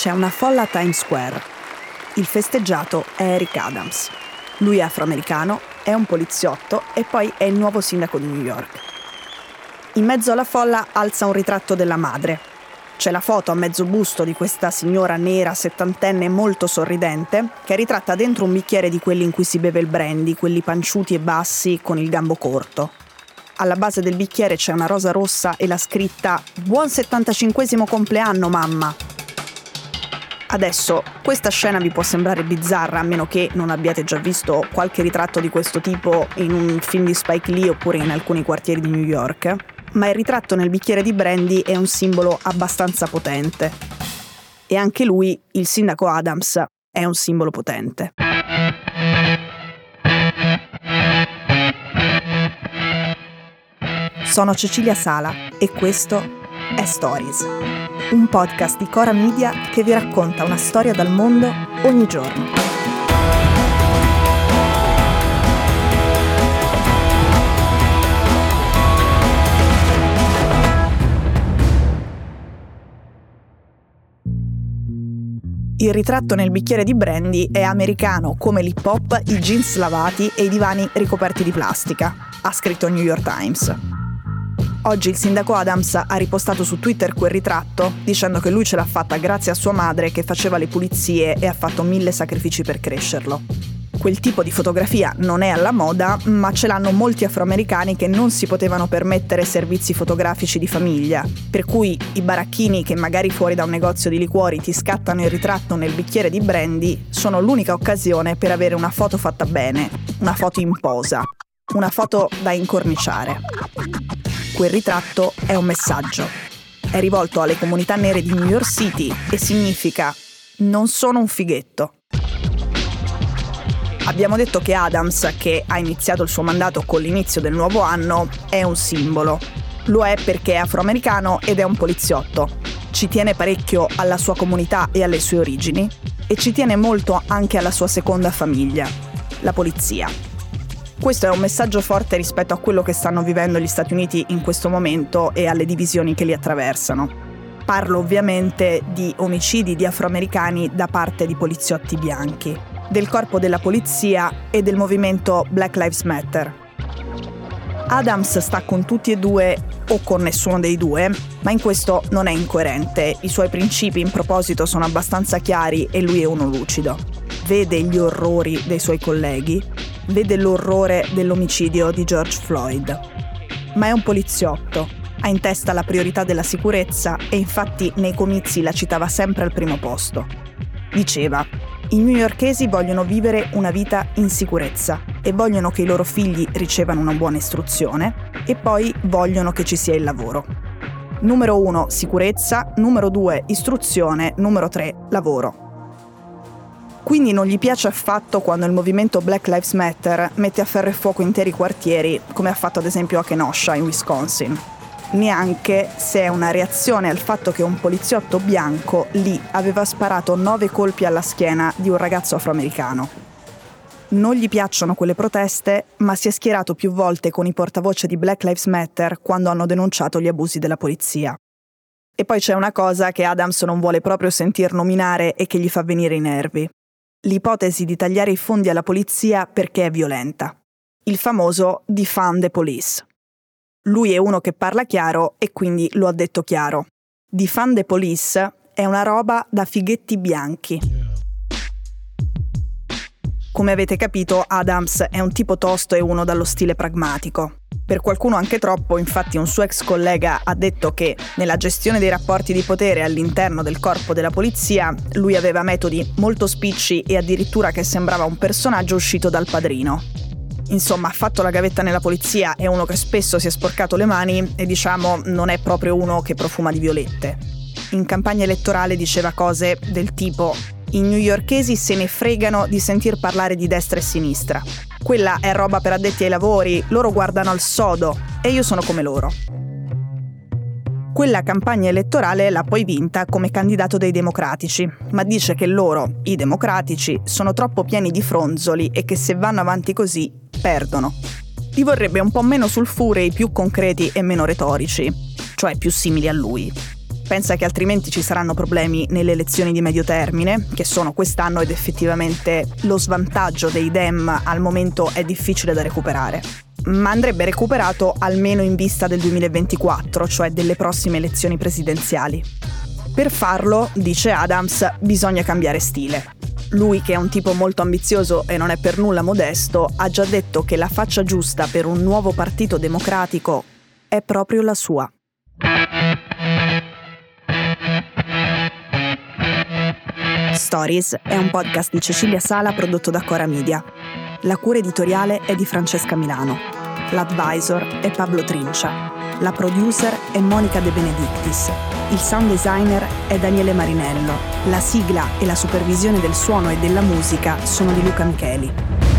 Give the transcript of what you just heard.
C'è una folla a Times Square. Il festeggiato è Eric Adams. Lui è afroamericano, è un poliziotto e poi è il nuovo sindaco di New York. In mezzo alla folla alza un ritratto della madre, c'è la foto a mezzo busto di questa signora nera settantenne molto sorridente, che è ritratta dentro un bicchiere di quelli in cui si beve il brandy, quelli panciuti e bassi con il gambo corto. Alla base del bicchiere c'è una rosa rossa e la scritta Buon 75 compleanno, mamma! Adesso, questa scena vi può sembrare bizzarra a meno che non abbiate già visto qualche ritratto di questo tipo in un film di Spike Lee oppure in alcuni quartieri di New York, ma il ritratto nel bicchiere di brandy è un simbolo abbastanza potente. E anche lui, il sindaco Adams, è un simbolo potente. Sono Cecilia Sala e questo è Stories, un podcast di Cora Media che vi racconta una storia dal mondo ogni giorno. Il ritratto nel bicchiere di brandy è americano come l'hip hop, i jeans lavati e i divani ricoperti di plastica, ha scritto il New York Times. Oggi il sindaco Adams ha ripostato su Twitter quel ritratto dicendo che lui ce l'ha fatta grazie a sua madre che faceva le pulizie e ha fatto mille sacrifici per crescerlo quel tipo di fotografia non è alla moda, ma ce l'hanno molti afroamericani che non si potevano permettere servizi fotografici di famiglia, per cui i baracchini che magari fuori da un negozio di liquori ti scattano il ritratto nel bicchiere di brandy sono l'unica occasione per avere una foto fatta bene, una foto in posa, una foto da incorniciare. Quel ritratto è un messaggio. È rivolto alle comunità nere di New York City e significa non sono un fighetto. Abbiamo detto che Adams, che ha iniziato il suo mandato con l'inizio del nuovo anno, è un simbolo. Lo è perché è afroamericano ed è un poliziotto. Ci tiene parecchio alla sua comunità e alle sue origini e ci tiene molto anche alla sua seconda famiglia, la polizia. Questo è un messaggio forte rispetto a quello che stanno vivendo gli Stati Uniti in questo momento e alle divisioni che li attraversano. Parlo ovviamente di omicidi di afroamericani da parte di poliziotti bianchi del corpo della polizia e del movimento Black Lives Matter. Adams sta con tutti e due o con nessuno dei due, ma in questo non è incoerente. I suoi principi in proposito sono abbastanza chiari e lui è uno lucido. Vede gli orrori dei suoi colleghi, vede l'orrore dell'omicidio di George Floyd. Ma è un poliziotto, ha in testa la priorità della sicurezza e infatti nei comizi la citava sempre al primo posto. Diceva, i newyorkesi vogliono vivere una vita in sicurezza e vogliono che i loro figli ricevano una buona istruzione e poi vogliono che ci sia il lavoro. Numero 1 sicurezza, numero 2 istruzione, numero 3 lavoro. Quindi non gli piace affatto quando il movimento Black Lives Matter mette a ferro e fuoco interi quartieri, come ha fatto ad esempio a Kenosha in Wisconsin neanche se è una reazione al fatto che un poliziotto bianco lì aveva sparato nove colpi alla schiena di un ragazzo afroamericano. Non gli piacciono quelle proteste, ma si è schierato più volte con i portavoce di Black Lives Matter quando hanno denunciato gli abusi della polizia. E poi c'è una cosa che Adams non vuole proprio sentir nominare e che gli fa venire i nervi. L'ipotesi di tagliare i fondi alla polizia perché è violenta. Il famoso defund the police. Lui è uno che parla chiaro e quindi lo ha detto chiaro. Di fan the police è una roba da fighetti bianchi. Come avete capito, Adams è un tipo tosto e uno dallo stile pragmatico. Per qualcuno anche troppo, infatti un suo ex collega ha detto che nella gestione dei rapporti di potere all'interno del corpo della polizia lui aveva metodi molto spicci e addirittura che sembrava un personaggio uscito dal padrino. Insomma, ha fatto la gavetta nella polizia, è uno che spesso si è sporcato le mani e diciamo non è proprio uno che profuma di violette. In campagna elettorale diceva cose del tipo i newyorkesi se ne fregano di sentir parlare di destra e sinistra. Quella è roba per addetti ai lavori, loro guardano al sodo e io sono come loro. Quella campagna elettorale l'ha poi vinta come candidato dei democratici, ma dice che loro, i democratici, sono troppo pieni di fronzoli e che se vanno avanti così perdono. Li vorrebbe un po' meno sulfurei, più concreti e meno retorici, cioè più simili a lui. Pensa che altrimenti ci saranno problemi nelle elezioni di medio termine, che sono quest'anno ed effettivamente lo svantaggio dei Dem al momento è difficile da recuperare. Ma andrebbe recuperato almeno in vista del 2024, cioè delle prossime elezioni presidenziali. Per farlo, dice Adams, bisogna cambiare stile. Lui, che è un tipo molto ambizioso e non è per nulla modesto, ha già detto che la faccia giusta per un nuovo partito democratico è proprio la sua. Stories è un podcast di Cecilia Sala prodotto da Cora Media. La cura editoriale è di Francesca Milano. L'advisor è Pablo Trincia. La producer è Monica De Benedictis. Il sound designer è Daniele Marinello. La sigla e la supervisione del suono e della musica sono di Luca Micheli.